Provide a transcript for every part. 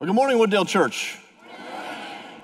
Well, good morning, Wooddale Church.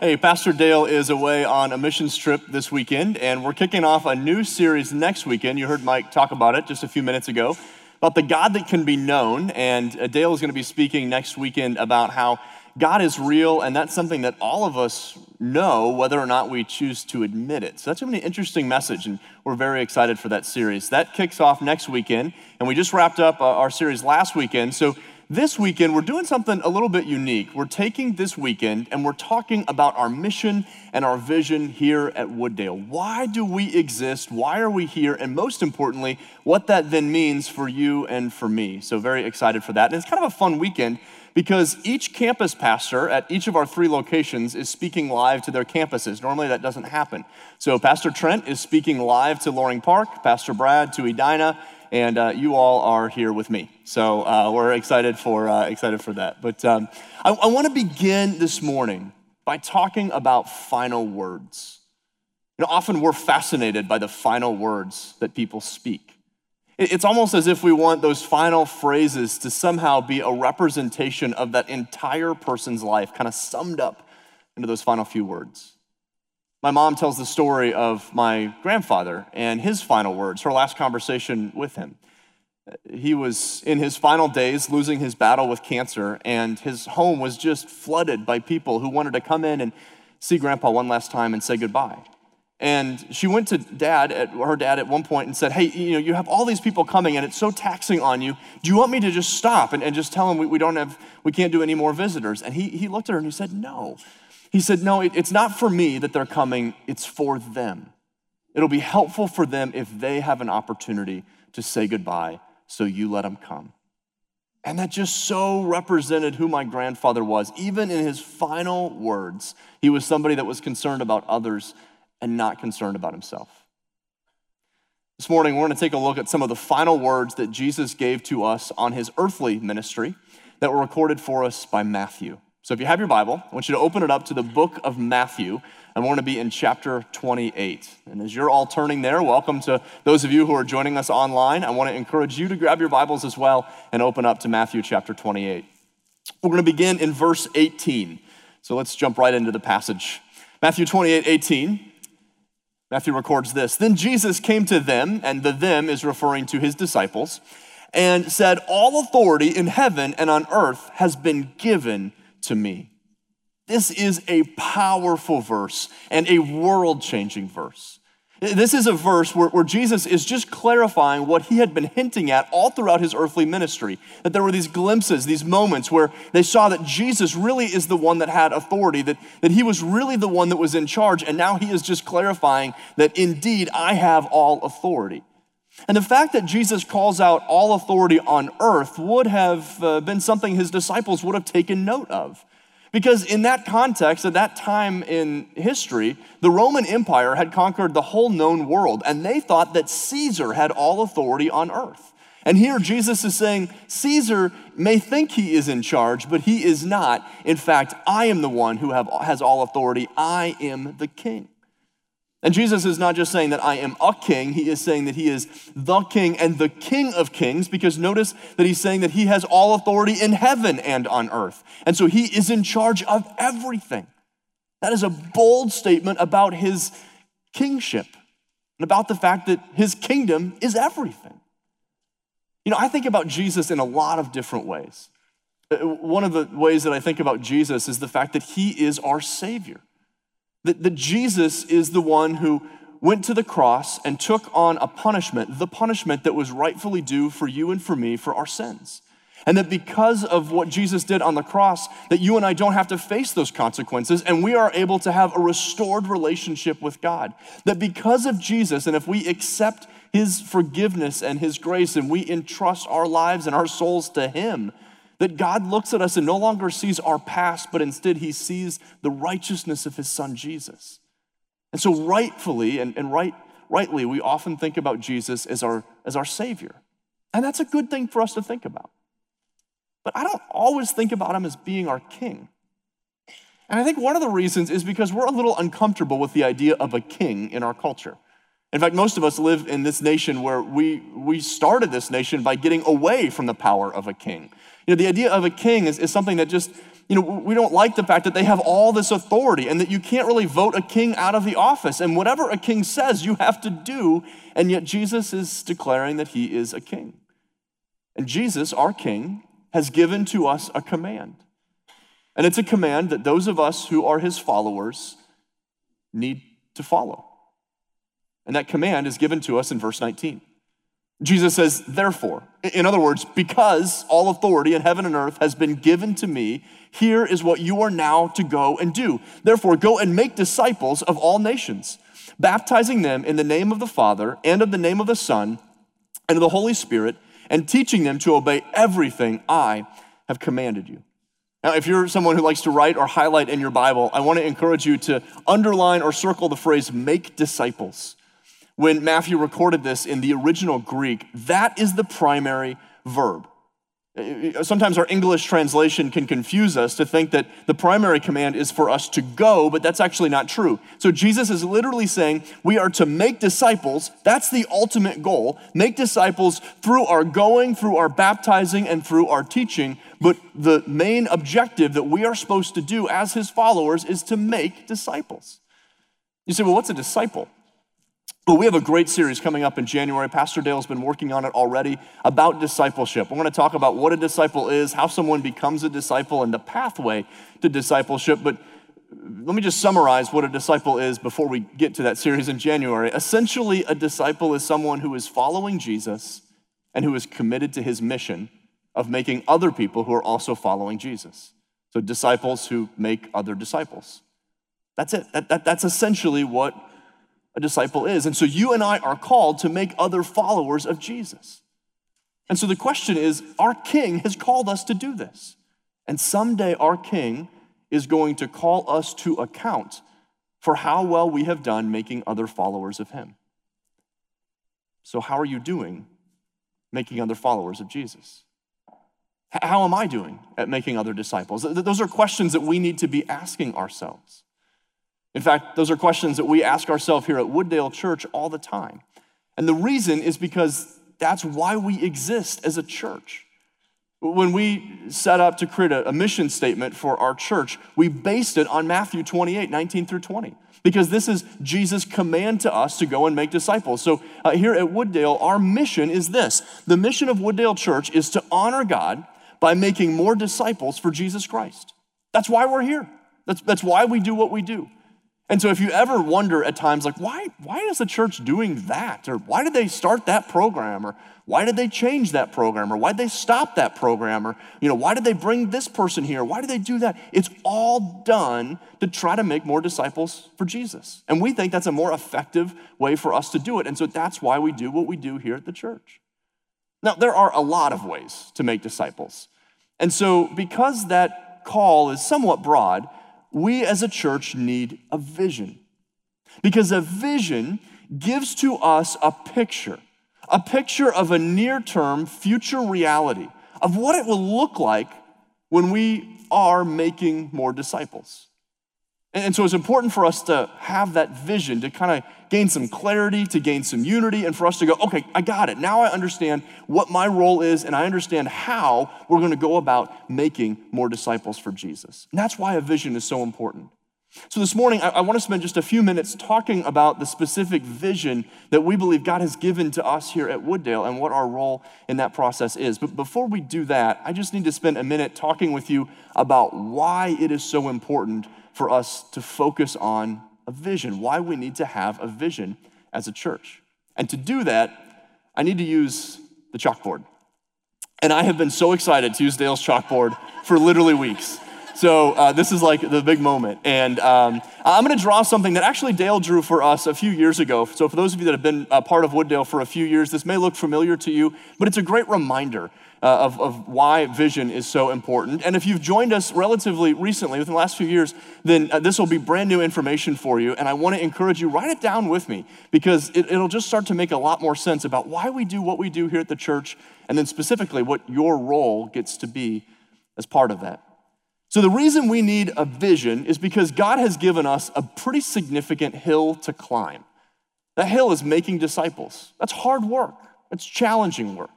Hey, Pastor Dale is away on a missions trip this weekend, and we're kicking off a new series next weekend. You heard Mike talk about it just a few minutes ago about the God that can be known. And uh, Dale is going to be speaking next weekend about how God is real, and that's something that all of us know, whether or not we choose to admit it. So that's going to be an interesting message, and we're very excited for that series. That kicks off next weekend, and we just wrapped up uh, our series last weekend. So this weekend, we're doing something a little bit unique. We're taking this weekend and we're talking about our mission and our vision here at Wooddale. Why do we exist? Why are we here? And most importantly, what that then means for you and for me. So, very excited for that. And it's kind of a fun weekend because each campus pastor at each of our three locations is speaking live to their campuses. Normally that doesn't happen. So Pastor Trent is speaking live to Loring Park, Pastor Brad to Edina, and uh, you all are here with me. So uh, we're excited for, uh, excited for that. But um, I, I want to begin this morning by talking about final words. You know, often we're fascinated by the final words that people speak. It's almost as if we want those final phrases to somehow be a representation of that entire person's life, kind of summed up into those final few words. My mom tells the story of my grandfather and his final words, her last conversation with him. He was in his final days losing his battle with cancer, and his home was just flooded by people who wanted to come in and see grandpa one last time and say goodbye. And she went to dad, at, her dad at one point, and said, Hey, you know, you have all these people coming and it's so taxing on you. Do you want me to just stop and, and just tell them we, we don't have, we can't do any more visitors? And he, he looked at her and he said, No. He said, No, it's not for me that they're coming, it's for them. It'll be helpful for them if they have an opportunity to say goodbye, so you let them come. And that just so represented who my grandfather was. Even in his final words, he was somebody that was concerned about others and not concerned about himself. This morning, we're going to take a look at some of the final words that Jesus gave to us on his earthly ministry that were recorded for us by Matthew. So if you have your Bible, I want you to open it up to the book of Matthew, and we're going to be in chapter 28. And as you're all turning there, welcome to those of you who are joining us online. I want to encourage you to grab your Bibles as well and open up to Matthew chapter 28. We're going to begin in verse 18. So let's jump right into the passage. Matthew 28, 18. Matthew records this Then Jesus came to them, and the them is referring to his disciples, and said, All authority in heaven and on earth has been given to me. This is a powerful verse and a world changing verse. This is a verse where, where, Jesus is just clarifying what he had been hinting at all throughout his earthly ministry. That there were these glimpses, these moments where they saw that Jesus really is the one that had authority, that, that he was really the one that was in charge. And now he is just clarifying that indeed I have all authority. And the fact that Jesus calls out all authority on earth would have uh, been something his disciples would have taken note of. Because in that context, at that time in history, the Roman Empire had conquered the whole known world, and they thought that Caesar had all authority on earth. And here Jesus is saying, Caesar may think he is in charge, but he is not. In fact, I am the one who have, has all authority. I am the king. And Jesus is not just saying that I am a king, he is saying that he is the king and the king of kings, because notice that he's saying that he has all authority in heaven and on earth. And so he is in charge of everything. That is a bold statement about his kingship and about the fact that his kingdom is everything. You know, I think about Jesus in a lot of different ways. Uh, one of the ways that I think about Jesus is the fact that he is our Savior. That, that Jesus is the one who went to the cross and took on a punishment, the punishment that was rightfully due for you and for me for our sins. And that because of what Jesus did on the cross, that you and I don't have to face those consequences and we are able to have a restored relationship with God. That because of Jesus, and if we accept his forgiveness and his grace and we entrust our lives and our souls to him, that God looks at us and no longer sees our past, but instead he sees the righteousness of his son Jesus. And so, rightfully and, and right, rightly, we often think about Jesus as our, as our Savior. And that's a good thing for us to think about. But I don't always think about him as being our King. And I think one of the reasons is because we're a little uncomfortable with the idea of a king in our culture. In fact, most of us live in this nation where we, we started this nation by getting away from the power of a king. You know, the idea of a king is, is something that just you know, we don't like the fact that they have all this authority and that you can't really vote a king out of the office. And whatever a king says, you have to do. And yet Jesus is declaring that he is a king. And Jesus, our king, has given to us a command. And it's a command that those of us who are his followers need to follow. And that command is given to us in verse 19. Jesus says, therefore, in other words, because all authority in heaven and earth has been given to me, here is what you are now to go and do. Therefore, go and make disciples of all nations, baptizing them in the name of the Father and of the name of the Son and of the Holy Spirit, and teaching them to obey everything I have commanded you. Now, if you're someone who likes to write or highlight in your Bible, I want to encourage you to underline or circle the phrase make disciples when Matthew recorded this in the original Greek, that is the primary verb. Sometimes our English translation can confuse us to think that the primary command is for us to go, but that's actually not true. So Jesus is literally saying we are to make disciples. That's the ultimate goal. Make disciples through our going, through our baptizing, and through our teaching. But the main objective that we are supposed to do as his followers is to make disciples. You say, well, what's a disciple? Well, we have a great series coming up in January. Pastor Dale's been working on it already about discipleship. We're going to talk about what a disciple is, how someone becomes a disciple, and the pathway to discipleship. But let me just summarize what a disciple is before we get to that series in January. Essentially, a disciple is someone who is following Jesus and who is committed to his mission of making other people who are also following Jesus. So, disciples who make other disciples. That's it. That, that, that's essentially what a disciple is. And so you and I are called to make other followers of Jesus. And so the question is our king has called us to do this. And someday our king is going to call us to account for how well we have done making other followers of him. So, how are you doing making other followers of Jesus? How am I doing at making other disciples? Those are questions that we need to be asking ourselves. In fact, those are questions that we ask ourselves here at Wooddale Church all the time. And the reason is because that's why we exist as a church. When we set up to create a, mission statement for our church, we based it on Matthew 28, 19 through 20, because this is Jesus' command to us to go and make disciples. So uh, here at Wooddale, our mission is this the mission of Wooddale Church is to honor God by making more disciples for Jesus Christ. That's why we're here. That's, that's why we do what we do. And so if you ever wonder at times, like, why, why is the church doing that? Or why did they start that program? Or why did they change that program? Or why did they stop that program? Or, you know, why did they bring this person here? Why did they do that? It's all done to try to make more disciples for Jesus. And we think that's a more effective way for us to do it. And so that's why we do what we do here at the church. Now, there are a lot of ways to make disciples. And so because that call is somewhat broad, we as a church need a vision. Because a vision gives to us a picture, a picture of a near term future reality of what it will look like when we are making more disciples. And so it's important for us to have that vision, to kind of gain some clarity, to gain some unity, and for us to go, okay, I got it. Now I understand what my role is, and I understand how we're going to go about making more disciples for Jesus. And that's why a vision is so important. So this morning, I, I want to spend just a few minutes talking about the specific vision that we believe God has given to us here at Wooddale and what our role in that process is. But before we do that, I just need to spend a minute talking with you about why it is so important for us to focus on a vision, why we need to have a vision as a church. And to do that, I need to use the chalkboard. And I have been so excited to use Dale's chalkboard for literally weeks. So uh, this is like the big moment. And um, I'm going to draw something that actually Dale drew for us a few years ago. So for those of you that have been a part of Wooddale for a few years, this may look familiar to you, but it's a great reminder uh, of, of why vision is so important. And if you've joined us relatively recently, within the last few years, then uh, this will be brand new information for you. And I want to encourage you, write it down with me because it, it'll just start to make a lot more sense about why we do what we do here at the church, and then specifically what your role gets to be as part of that. So, the reason we need a vision is because God has given us a pretty significant hill to climb. That hill is making disciples. That's hard work, it's challenging work.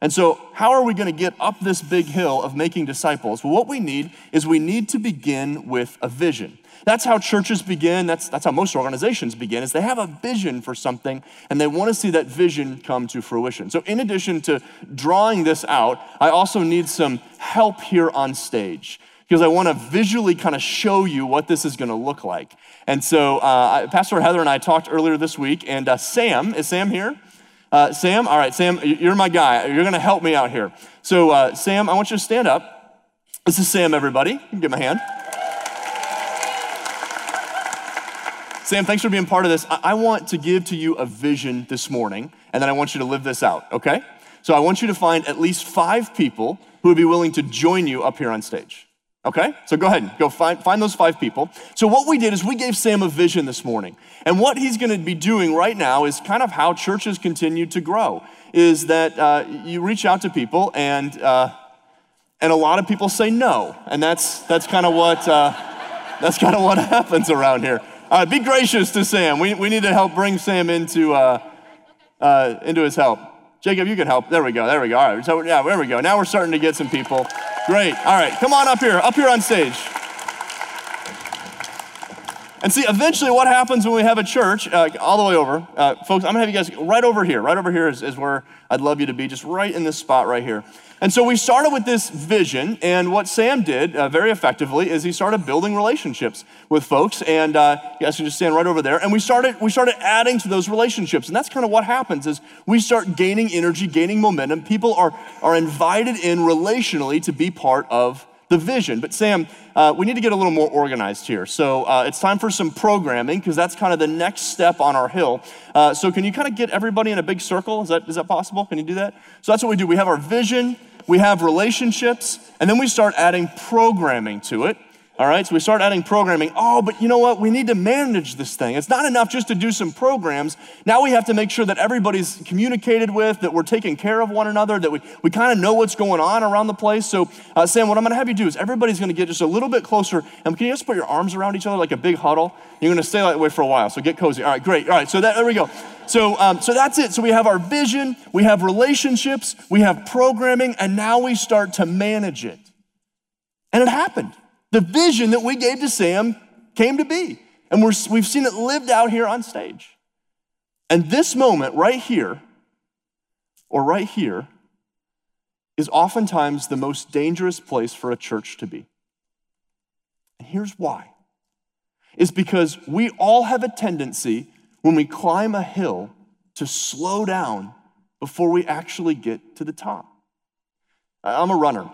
And so, how are we going to get up this big hill of making disciples? Well, what we need is we need to begin with a vision. That's how churches begin. That's, that's how most organizations begin, is they have a vision for something and they want to see that vision come to fruition. So in addition to drawing this out, I also need some help here on stage because I want to visually kind of show you what this is going to look like. And so uh, Pastor Heather and I talked earlier this week, and uh, Sam, is Sam here? Uh, Sam, all right, Sam, you're my guy. You're going to help me out here. So, uh, Sam, I want you to stand up. This is Sam, everybody. You give him a hand. Sam, thanks for being part of this. I want to give to you a vision this morning, and then I want you to live this out, okay? So, I want you to find at least five people who would be willing to join you up here on stage. Okay? So go ahead, go find, find those five people. So, what we did is we gave Sam a vision this morning. And what he's gonna be doing right now is kind of how churches continue to grow is that uh, you reach out to people and, uh, and a lot of people say no. And that's, that's kind of what, uh, that's kind of what happens around here. All right, be gracious to Sam. We, we need to help bring Sam into, uh, uh, into his help. Jacob, you can help. There we go, there we go. All right, so yeah, there we go. Now we're starting to get some people. Great. All right, come on up here, up here on stage. And see, eventually, what happens when we have a church, uh, all the way over, uh, folks, I'm gonna have you guys right over here. Right over here is, is where I'd love you to be, just right in this spot right here. And so we started with this vision, and what Sam did uh, very effectively is he started building relationships with folks, and uh, you guys can just stand right over there. And we started we started adding to those relationships, and that's kind of what happens is we start gaining energy, gaining momentum. People are are invited in relationally to be part of the vision. But Sam, uh, we need to get a little more organized here. So uh, it's time for some programming because that's kind of the next step on our hill. Uh, so can you kind of get everybody in a big circle? Is that, is that possible? Can you do that? So that's what we do. We have our vision, we have relationships, and then we start adding programming to it. All right, so we start adding programming. Oh, but you know what? We need to manage this thing. It's not enough just to do some programs. Now we have to make sure that everybody's communicated with, that we're taking care of one another, that we, we kind of know what's going on around the place. So, uh, Sam, what I'm going to have you do is everybody's going to get just a little bit closer. And can you just put your arms around each other like a big huddle? You're going to stay that way for a while. So get cozy. All right, great. All right, so that, there we go. So, um, so that's it. So we have our vision, we have relationships, we have programming, and now we start to manage it. And it happened. The vision that we gave to Sam came to be. And we're, we've seen it lived out here on stage. And this moment right here, or right here, is oftentimes the most dangerous place for a church to be. And here's why is because we all have a tendency when we climb a hill to slow down before we actually get to the top. I'm a runner.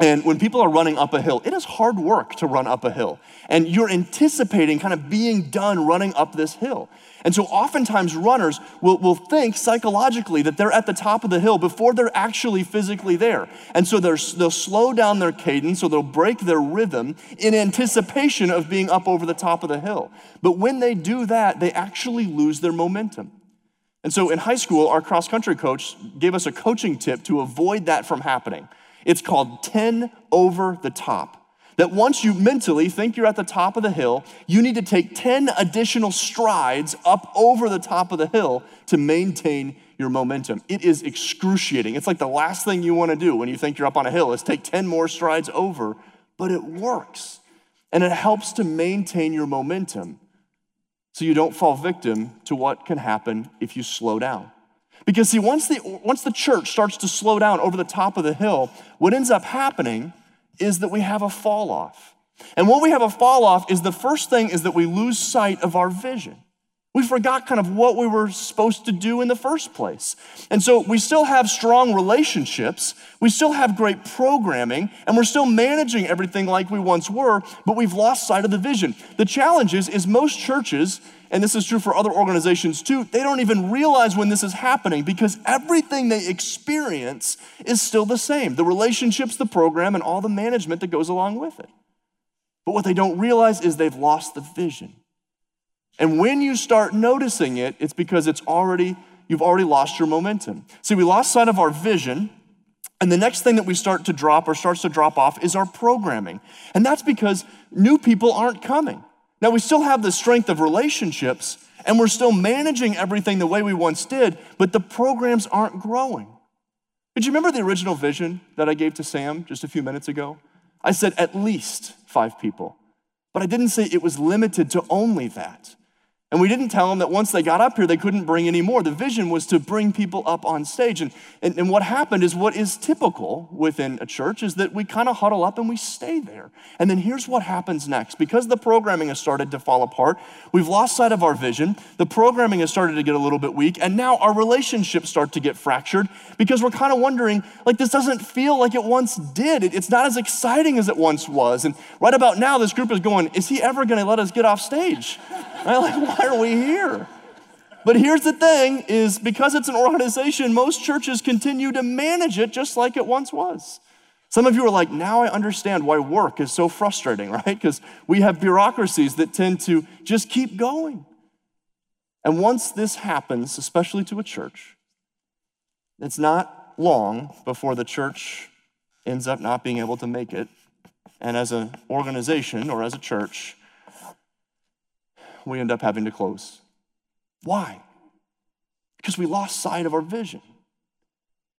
And when people are running up a hill, it is hard work to run up a hill. And you're anticipating kind of being done running up this hill. And so oftentimes runners will, will think psychologically that they're at the top of the hill before they're actually physically there. And so they'll slow down their cadence or they'll break their rhythm in anticipation of being up over the top of the hill. But when they do that, they actually lose their momentum. And so in high school, our cross country coach gave us a coaching tip to avoid that from happening. It's called 10 over the top. That once you mentally think you're at the top of the hill, you need to take 10 additional strides up over the top of the hill to maintain your momentum. It is excruciating. It's like the last thing you want to do when you think you're up on a hill is take 10 more strides over, but it works. And it helps to maintain your momentum so you don't fall victim to what can happen if you slow down. Because, see, once the, once the church starts to slow down over the top of the hill, what ends up happening is that we have a fall off. And when we have a fall off, is the first thing is that we lose sight of our vision. We forgot kind of what we were supposed to do in the first place. And so we still have strong relationships, we still have great programming, and we're still managing everything like we once were, but we've lost sight of the vision. The challenge is, is most churches and this is true for other organizations too, they don't even realize when this is happening because everything they experience is still the same the relationships, the program, and all the management that goes along with it. But what they don't realize is they've lost the vision. And when you start noticing it, it's because it's already, you've already lost your momentum. See, we lost sight of our vision. And the next thing that we start to drop or starts to drop off is our programming. And that's because new people aren't coming. Now, we still have the strength of relationships and we're still managing everything the way we once did, but the programs aren't growing Did you remember the original vision that I gave to Sam just a few minutes ago? I said at least five people, but I didn't say it was limited to only that. And we didn't tell them that once they got up here, they couldn't bring any more. The vision was to bring people up on stage. And, and, and what happened is what is typical within a church is that we kind of huddle up and we stay there. And then here's what happens next. Because the programming has started to fall apart, we've lost sight of our vision. The programming has started to get a little bit weak. And now our relationships start to get fractured because we're kind of wondering, like, this doesn't feel like it once did. It, it's not as exciting as it once was. And right about now, this group is going, is he ever going to let us get off stage? Right? Like, why are we here? But here's the thing is because it's an organization, most churches continue to manage it just like it once was. Some of you are like, now I understand why work is so frustrating, right? Because we have bureaucracies that tend to just keep going. And once this happens, especially to a church, it's not long before the church ends up not being able to make it. And as an organization or as a church, we end up having to close. Why? Because we lost sight of our vision.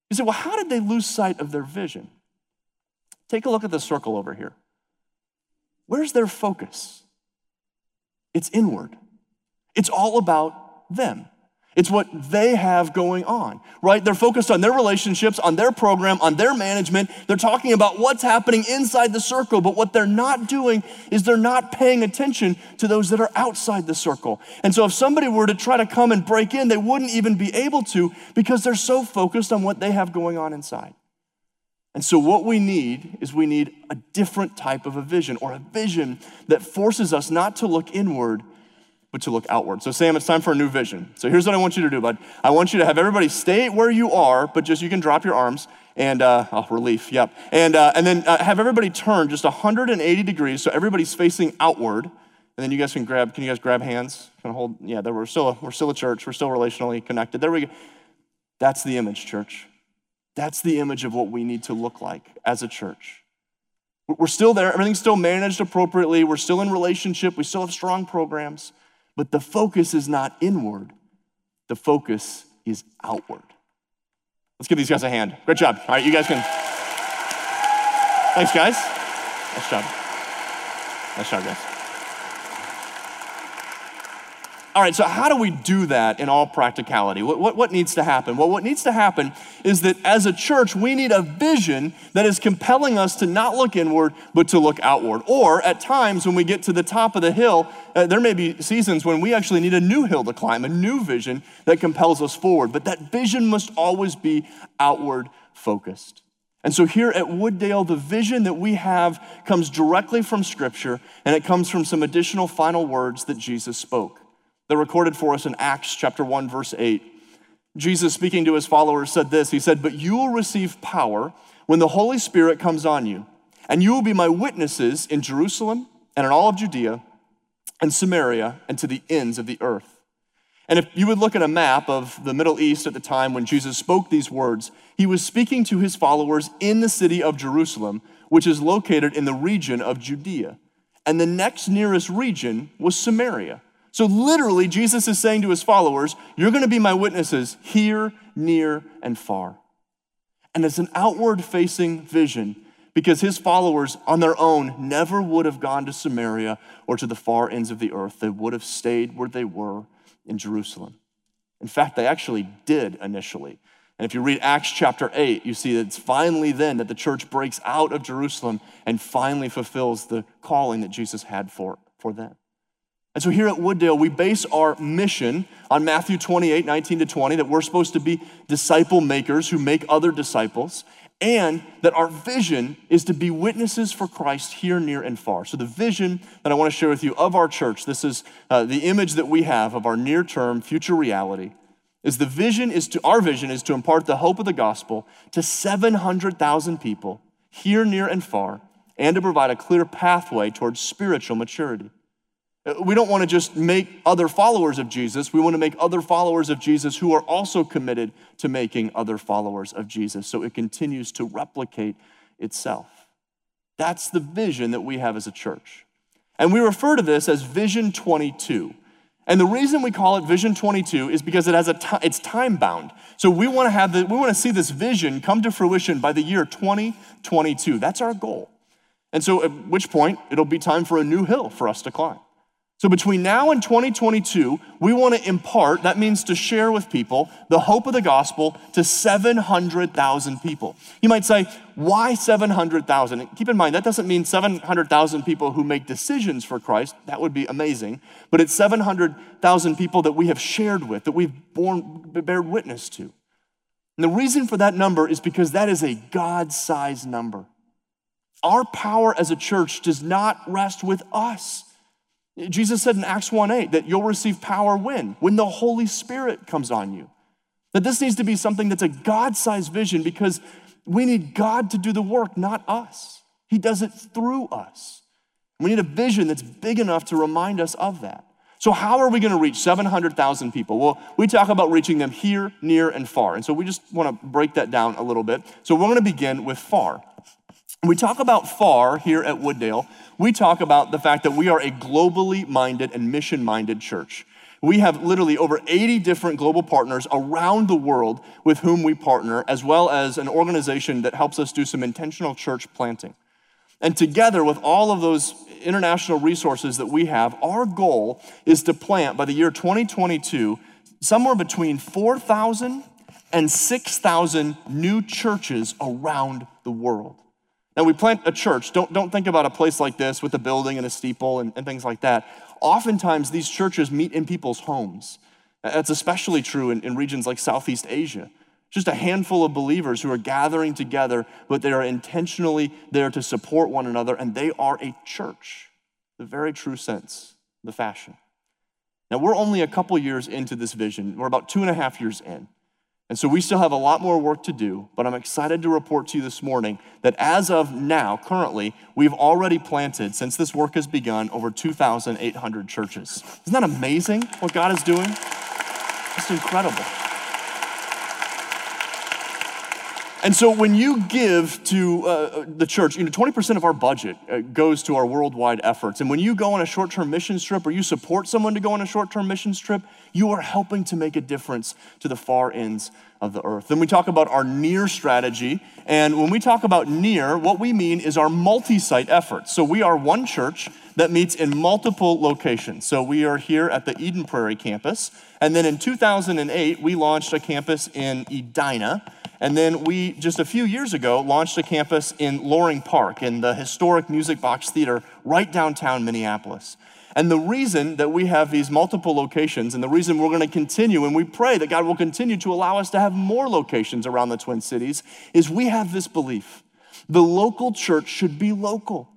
You say, well, how did they lose sight of their vision? Take a look at the circle over here. Where's their focus? It's inward. It's all about them. It's what they have going on, right? They're focused on their relationships, on their program, on their management. They're talking about what's happening inside the circle, but what they're not doing is they're not paying attention to those that are outside the circle. And so if somebody were to try to come and break in, they wouldn't even be able to because they're so focused on what they have going on inside. And so, what we need is we need a different type of a vision or a vision that forces us not to look inward, but to look outward. So, Sam, it's time for a new vision. So, here's what I want you to do, bud. I want you to have everybody stay where you are, but just you can drop your arms and, uh, oh, relief, yep. And, uh, and then uh, have everybody turn just 180 degrees so everybody's facing outward. And then you guys can grab, can you guys grab hands? Can hold, yeah, there, we're, still a, we're still a church. We're still relationally connected. There we go. That's the image, church. That's the image of what we need to look like as a church. We're still there. Everything's still managed appropriately. We're still in relationship. We still have strong programs. But the focus is not inward, the focus is outward. Let's give these guys a hand. Great job. All right, you guys can. Thanks, guys. Nice job. Nice job, guys. All right, so how do we do that in all practicality? What, what, what, needs to happen? Well, what needs to happen is that as a church, we need a vision that is compelling us to not look inward, but to look outward. Or at times when we get to the top of the hill, uh, there may be seasons when we actually need a new hill to climb, a new vision that compels us forward. But that vision must always be outward focused. And so here at Wooddale, the vision that we have comes directly from Scripture, and it comes from some additional final words that Jesus spoke. They're recorded for us in Acts chapter 1, verse 8. Jesus, speaking to his followers, said this He said, But you will receive power when the Holy Spirit comes on you, and you will be my witnesses in Jerusalem and in all of Judea and Samaria and to the ends of the earth. And if you would look at a map of the Middle East at the time when Jesus spoke these words, he was speaking to his followers in the city of Jerusalem, which is located in the region of Judea. And the next nearest region was Samaria. So, literally, Jesus is saying to his followers, You're going to be my witnesses here, near, and far. And it's an outward facing vision because his followers on their own never would have gone to Samaria or to the far ends of the earth. They would have stayed where they were in Jerusalem. In fact, they actually did initially. And if you read Acts chapter 8, you see that it's finally then that the church breaks out of Jerusalem and finally fulfills the calling that Jesus had for, for them. And so here at Wooddale, we base our mission on Matthew 28, 19 to 20, that we're supposed to be disciple makers who make other disciples, and that our vision is to be witnesses for Christ here, near, and far. So, the vision that I want to share with you of our church, this is uh, the image that we have of our near term future reality, is the vision is to, our vision is to impart the hope of the gospel to 700,000 people here, near, and far, and to provide a clear pathway towards spiritual maturity. Uh, we don't want to just make other followers of Jesus. We want to make other followers of Jesus who are also committed to making other followers of Jesus so it continues to replicate itself. That's the vision that we have as a church. And we refer to this as Vision 22. And the reason we call it Vision 22 is because it has a t- it's time bound. So we want to have the, we want to see this vision come to fruition by the year 2022. That's our goal. And so at which point it'll be time for a new hill for us to climb. So between now and 2022, we want to impart, that means to share with people, the hope of the gospel to 700,000 people. You might say, why 700,000? Keep in mind, that doesn't mean 700,000 people who make decisions for Christ. That would be amazing. But it's 700,000 people that we have shared with, that we've borne, bared witness to. And the reason for that number is because that is a God sized number. Our power as a church does not rest with us. Jesus said in Acts 1 8 that you'll receive power when? When the Holy Spirit comes on you. That this needs to be something that's a God sized vision because we need God to do the work, not us. He does it through us. We need a vision that's big enough to remind us of that. So, how are we going to reach 700,000 people? Well, we talk about reaching them here, near, and far. And so, we just want to break that down a little bit. So, we're going to begin with far. We talk about far here at Wooddale, we talk about the fact that we are a globally minded and mission minded church. We have literally over 80 different global partners around the world with whom we partner, as well as an organization that helps us do some intentional church planting. And together with all of those international resources that we have, our goal is to plant by the year 2022 somewhere between 4,000 and 6,000 new churches around the world. Now, we plant a church. Don't, don't think about a place like this with a building and a steeple and, and things like that. Oftentimes, these churches meet in people's homes. That's especially true in, in regions like Southeast Asia. Just a handful of believers who are gathering together, but they are intentionally there to support one another, and they are a church, the very true sense, the fashion. Now, we're only a couple years into this vision. We're about two and a half years in. And so we still have a lot more work to do, but I'm excited to report to you this morning that as of now, currently, we've already planted, since this work has begun, over 2,800 churches. Isn't that amazing what God is doing? It's incredible. And so when you give to uh, the church, you know, 20% of our budget uh, goes to our worldwide efforts. And when you go on a short term mission trip or you support someone to go on a short term mission trip, you are helping to make a difference to the far ends of the earth. Then we talk about our near strategy. And when we talk about near, what we mean is our multi site efforts. So we are one church that meets in multiple locations. So we are here at the Eden Prairie campus. And then in 2008, we launched a campus in Edina. And then we, just a few years ago, launched a campus in Loring Park in the historic Music Box Theater right downtown Minneapolis. And the reason that we have these multiple locations, and the reason we're going to continue, and we pray that God will continue to allow us to have more locations around the Twin Cities, is we have this belief the local church should be local.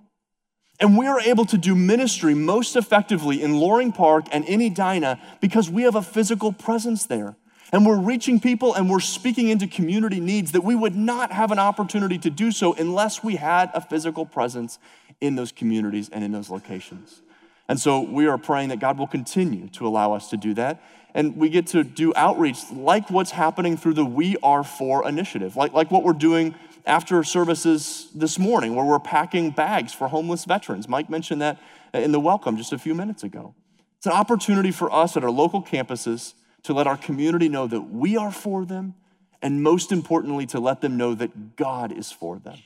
And we are able to do ministry most effectively in Loring Park and in Edina because we have a physical presence there. And we're reaching people and we're speaking into community needs that we would not have an opportunity to do so unless we had a physical presence in those communities and in those locations. And so we are praying that God will continue to allow us to do that. And we get to do outreach like what's happening through the We Are For initiative, like, like what we're doing after services this morning, where we're packing bags for homeless veterans. Mike mentioned that in the welcome just a few minutes ago. It's an opportunity for us at our local campuses to let our community know that we are for them, and most importantly, to let them know that God is for them.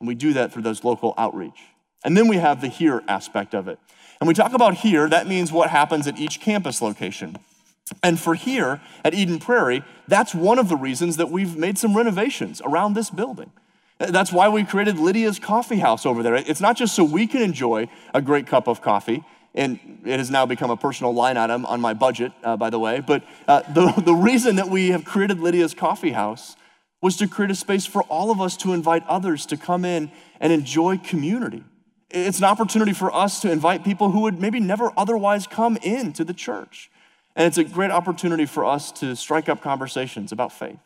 And we do that through those local outreach. And then we have the here aspect of it. And we talk about here, that means what happens at each campus location. And for here at Eden Prairie, that's one of the reasons that we've made some renovations around this building. That's why we created Lydia's Coffee House over there. It's not just so we can enjoy a great cup of coffee, and it has now become a personal line item on my budget, uh, by the way. But uh, the, the reason that we have created Lydia's Coffee House was to create a space for all of us to invite others to come in and enjoy community. It's an opportunity for us to invite people who would maybe never otherwise come into the church. And it's a great opportunity for us to strike up conversations about faith.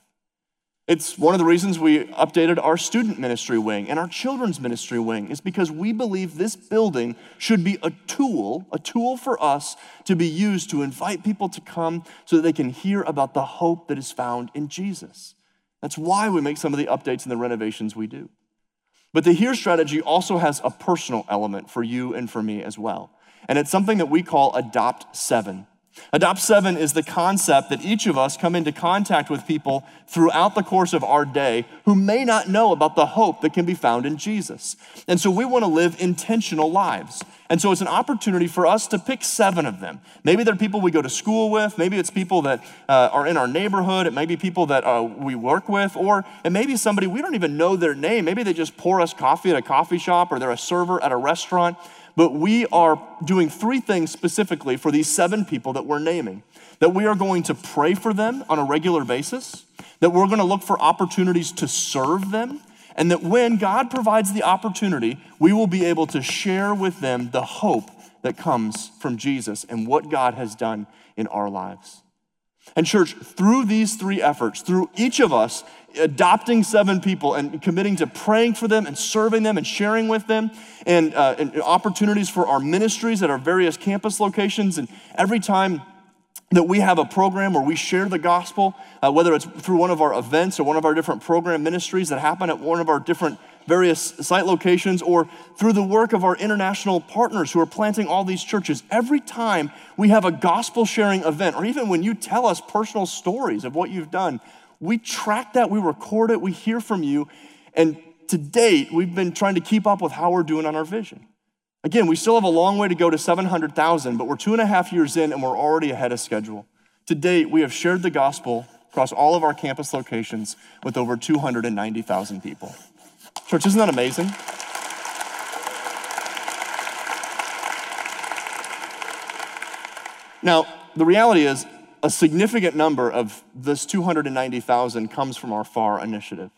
It's one of the reasons we updated our student ministry wing and our children's ministry wing is because we believe this building should be a tool, a tool for us to be used to invite people to come so that they can hear about the hope that is found in Jesus. That's why we make some of the updates and the renovations we do. But the here strategy also has a personal element for you and for me as well. And it's something that we call adopt seven. Adopt Seven is the concept that each of us come into contact with people throughout the course of our day who may not know about the hope that can be found in Jesus. And so we want to live intentional lives. And so it's an opportunity for us to pick seven of them. Maybe they're people we go to school with, maybe it's people that uh, are in our neighborhood, it may be people that uh, we work with, or it may be somebody we don't even know their name. Maybe they just pour us coffee at a coffee shop or they're a server at a restaurant. But we are doing three things specifically for these seven people that we're naming that we are going to pray for them on a regular basis, that we're going to look for opportunities to serve them, and that when God provides the opportunity, we will be able to share with them the hope that comes from Jesus and what God has done in our lives. And, church, through these three efforts, through each of us adopting seven people and committing to praying for them and serving them and sharing with them, and, uh, and opportunities for our ministries at our various campus locations, and every time that we have a program where we share the gospel, uh, whether it's through one of our events or one of our different program ministries that happen at one of our different various site locations, or through the work of our international partners who are planting all these churches. Every time we have a gospel sharing event, or even when you tell us personal stories of what you've done, we track that, we record it, we hear from you. And to date, we've been trying to keep up with how we're doing on our vision. Again, we still have a long way to go to 700,000, but we're two and a half years in and we're already ahead of schedule. To date, we have shared the gospel across all of our campus locations with over 290,000 people. Church, isn't that amazing? Now, the reality is, a significant number of this 290,000 comes from our FAR initiative.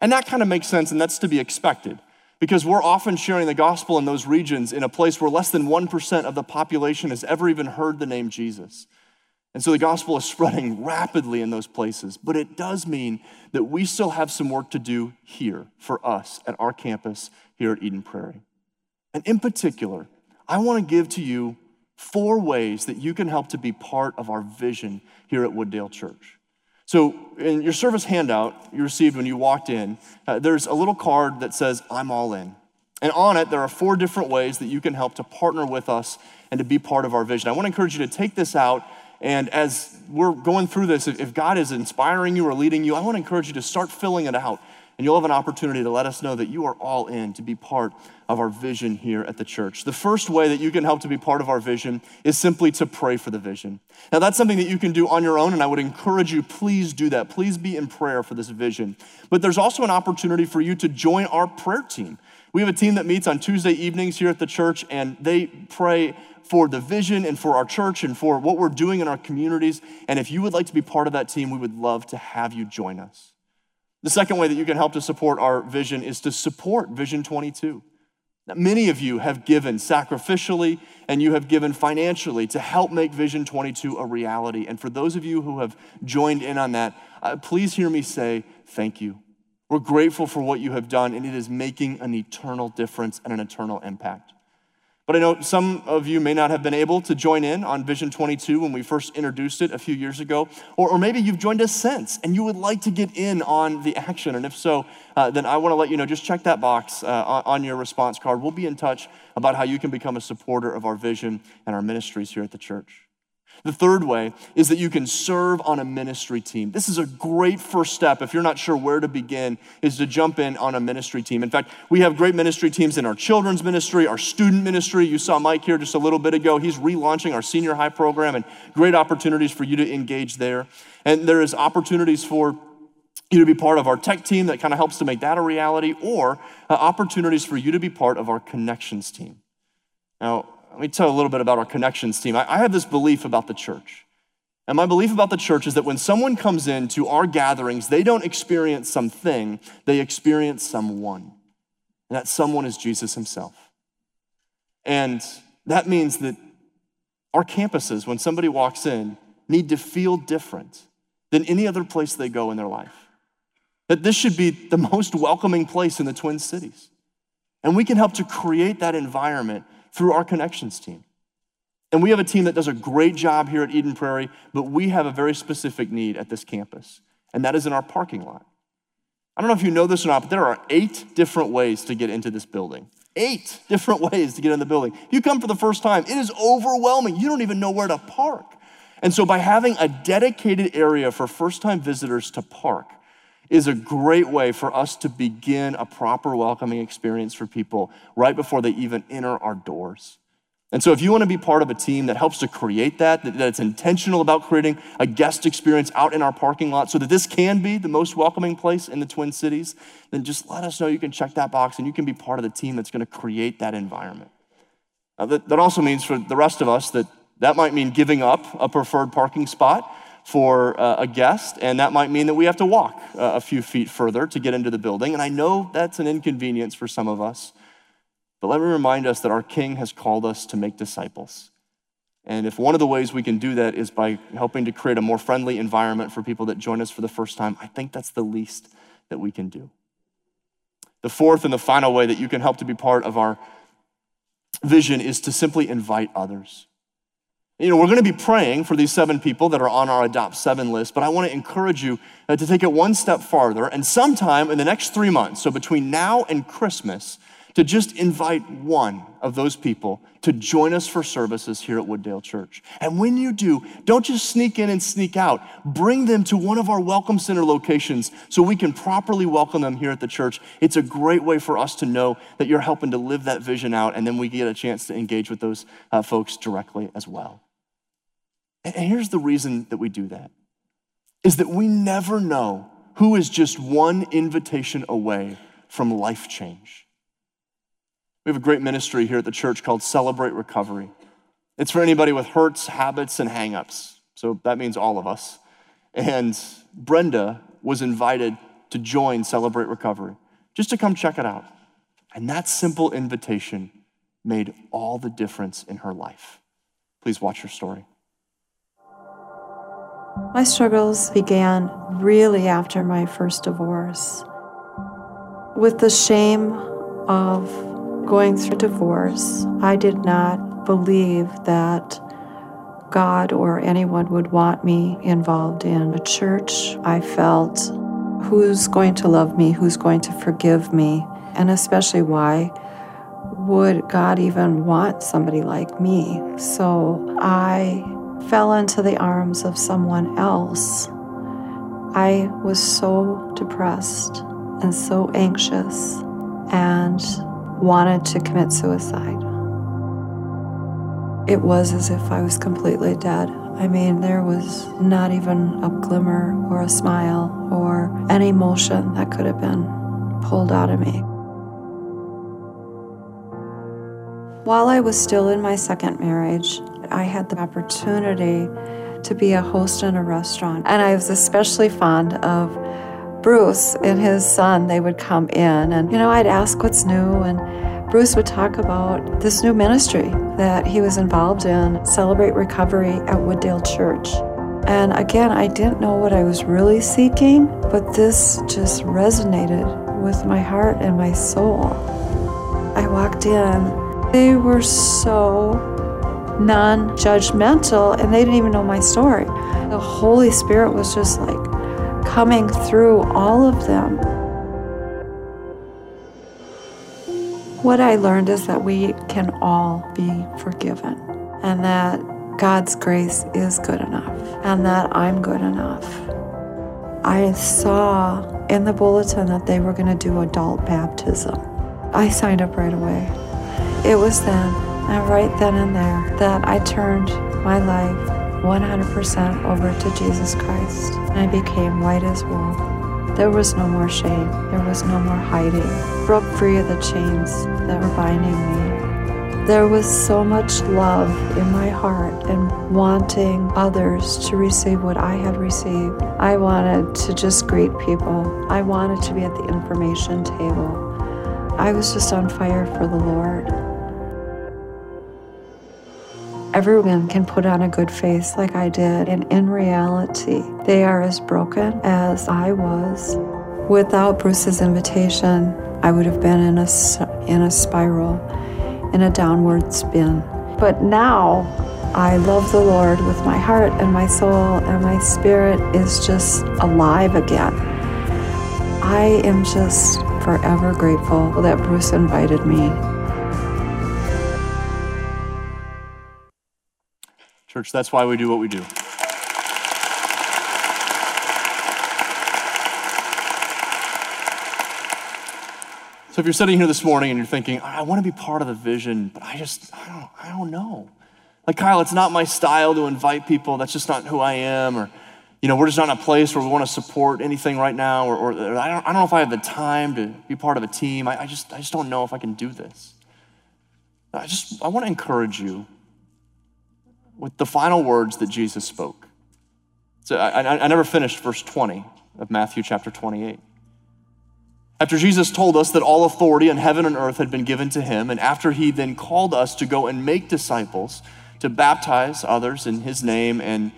And that kind of makes sense, and that's to be expected because we're often sharing the gospel in those regions in a place where less than 1% of the population has ever even heard the name Jesus. And so the gospel is spreading rapidly in those places. But it does mean that we still have some work to do here for us at our campus here at Eden Prairie. And in particular, I want to give to you four ways that you can help to be part of our vision here at Wooddale Church. So, in your service handout you received when you walked in, uh, there's a little card that says, I'm all in. And on it, there are four different ways that you can help to partner with us and to be part of our vision. I want to encourage you to take this out. And as we're going through this, if God is inspiring you or leading you, I want to encourage you to start filling it out and you'll have an opportunity to let us know that you are all in to be part of our vision here at the church. The first way that you can help to be part of our vision is simply to pray for the vision. Now, that's something that you can do on your own, and I would encourage you, please do that. Please be in prayer for this vision. But there's also an opportunity for you to join our prayer team. We have a team that meets on Tuesday evenings here at the church, and they pray for the vision and for our church and for what we're doing in our communities. And if you would like to be part of that team, we would love to have you join us. The second way that you can help to support our vision is to support Vision 22. Now, many of you have given sacrificially and you have given financially to help make Vision 22 a reality. And for those of you who have joined in on that, uh, please hear me say thank you. We're grateful for what you have done, and it is making an eternal difference and an eternal impact. But I know some of you may not have been able to join in on Vision 22 when we first introduced it a few years ago, or, or maybe you've joined us since and you would like to get in on the action. And if so, uh, then I want to let you know just check that box uh, on, on your response card. We'll be in touch about how you can become a supporter of our vision and our ministries here at the church. The third way is that you can serve on a ministry team. This is a great first step if you're not sure where to begin, is to jump in on a ministry team. In fact, we have great ministry teams in our children's ministry, our student ministry. You saw Mike here just a little bit ago. He's relaunching our senior high program and great opportunities for you to engage there. And there is opportunities for you to be part of our tech team that kind of helps to make that a reality, or uh, opportunities for you to be part of our connections team. Now, let me tell you a little bit about our connections team. I, I have this belief about the church. And my belief about the church is that when someone comes into our gatherings, they don't experience something, they experience someone. And that someone is Jesus himself. And that means that our campuses, when somebody walks in, need to feel different than any other place they go in their life. That this should be the most welcoming place in the Twin Cities. And we can help to create that environment through our connections team. And we have a team that does a great job here at Eden Prairie, but we have a very specific need at this campus, and that is in our parking lot. I don't know if you know this or not, but there are eight different ways to get into this building. Eight different ways to get in the building. If you come for the first time, it is overwhelming. You don't even know where to park. And so, by having a dedicated area for first time visitors to park, is a great way for us to begin a proper welcoming experience for people right before they even enter our doors. And so, if you want to be part of a team that helps to create that, that, that's intentional about creating a guest experience out in our parking lot so that this can be the most welcoming place in the Twin Cities, then just let us know. You can check that box and you can be part of the team that's going to create that environment. Now, that, that also means for the rest of us that that might mean giving up a preferred parking spot for uh, a guest, and that might mean that we have to walk uh, a few feet further to get into the building. And I know that's an inconvenience for some of us. But let me remind us that our King has called us to make disciples. And if one of the ways we can do that is by helping to create a more friendly environment for people that join us for the first time, I think that's the least that we can do. The fourth and the final way that you can help to be part of our vision is to simply invite others. You know, we're going to be praying for these seven people that are on our Adopt Seven list, but I want to encourage you uh, to take it one step farther and sometime in the next three months, so between now and Christmas, to just invite one of those people to join us for services here at Wooddale Church. And when you do, don't just sneak in and sneak out. Bring them to one of our Welcome Center locations so we can properly welcome them here at the church. It's a great way for us to know that you're helping to live that vision out, and then we get a chance to engage with those uh, folks directly as well. And here's the reason that we do that is that we never know who is just one invitation away from life change. We have a great ministry here at the church called Celebrate Recovery. It's for anybody with hurts, habits, and hangups. So that means all of us. And Brenda was invited to join Celebrate Recovery, just to come check it out. And that simple invitation made all the difference in her life. Please watch her story. My struggles began really after my first divorce. With the shame of going through divorce, I did not believe that God or anyone would want me involved in a church. I felt who's going to love me, who's going to forgive me, and especially why would God even want somebody like me? So I fell into the arms of someone else. I was so depressed and so anxious and wanted to commit suicide. It was as if I was completely dead. I mean, there was not even a glimmer or a smile or an emotion that could have been pulled out of me. While I was still in my second marriage, I had the opportunity to be a host in a restaurant. And I was especially fond of Bruce and his son, they would come in and, you know, I'd ask what's new and Bruce would talk about this new ministry that he was involved in, Celebrate Recovery at Wooddale Church. And again, I didn't know what I was really seeking, but this just resonated with my heart and my soul. I walked in, they were so non judgmental and they didn't even know my story. The Holy Spirit was just like coming through all of them. What I learned is that we can all be forgiven and that God's grace is good enough and that I'm good enough. I saw in the bulletin that they were going to do adult baptism. I signed up right away. It was then, and right then and there, that I turned my life 100% over to Jesus Christ. I became white as wool. There was no more shame. There was no more hiding. Broke free of the chains that were binding me. There was so much love in my heart and wanting others to receive what I had received. I wanted to just greet people. I wanted to be at the information table. I was just on fire for the Lord. Everyone can put on a good face like I did, and in reality, they are as broken as I was. Without Bruce's invitation, I would have been in a, in a spiral, in a downward spin. But now, I love the Lord with my heart and my soul, and my spirit is just alive again. I am just forever grateful that Bruce invited me Church, that's why we do what we do. So if you're sitting here this morning and you're thinking, I want to be part of the vision, but I just, I don't, I don't know. Like Kyle, it's not my style to invite people. That's just not who I am. Or, you know, we're just not in a place where we want to support anything right now. Or, or, I, don't, I don't know if I have the time to be part of a team. I, I, just, I just don't know if I can do this. I just, I want to encourage you with the final words that Jesus spoke. So I, I, never finished verse 20 of Matthew chapter 28. After Jesus told us that all authority in heaven and earth had been given to him, and after he then called us to go and make disciples, to baptize others in his name, and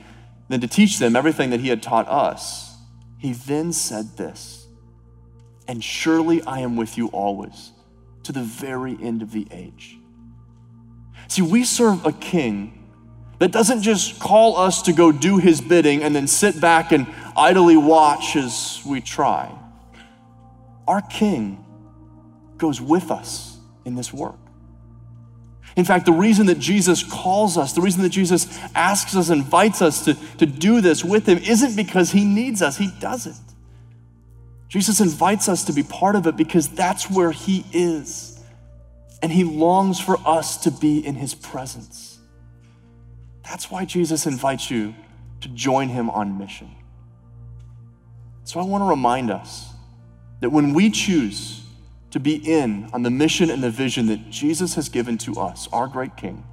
then to teach them everything that he had taught us, he then said this And surely I am with you always, to the very end of the age. See, we serve a king that doesn't just call us to go do his bidding and then sit back and idly watch as we try. Our king goes with us in this work. In fact, the reason that Jesus calls us, the reason that Jesus asks us, invites us to, to do this with him, isn't because he needs us, he doesn't. Jesus invites us to be part of it because that's where he is. And he longs for us to be in his presence. That's why Jesus invites you to join him on mission. So I want to remind us that when we choose to be in on the mission and the vision that Jesus has given to us, our great King,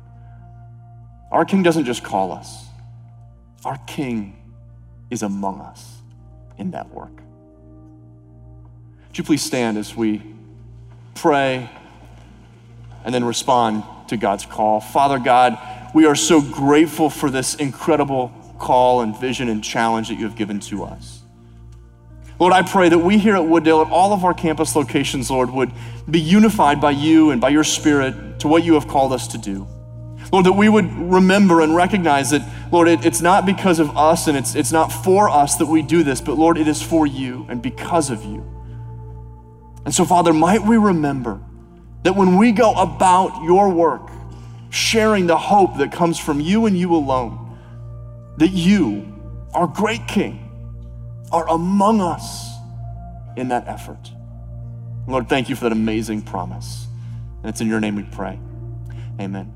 our King doesn't just call us, our King is among us in that work. Would you please stand as we pray and then respond to God's call? Father God, we are so grateful for this incredible call and vision and challenge that you have given to us. Lord, I pray that we here at Wooddale, at all of our campus locations, Lord, would be unified by you and by your Spirit to what you have called us to do. Lord, that we would remember and recognize that, Lord, it, it's not because of us and it's, it's not for us that we do this, but Lord, it is for you and because of you. And so, Father, might we remember that when we go about your work, sharing the hope that comes from you and you alone, that you, our great King, are among us in that effort. Lord, thank you for that amazing promise. And it's in your name we pray. Amen.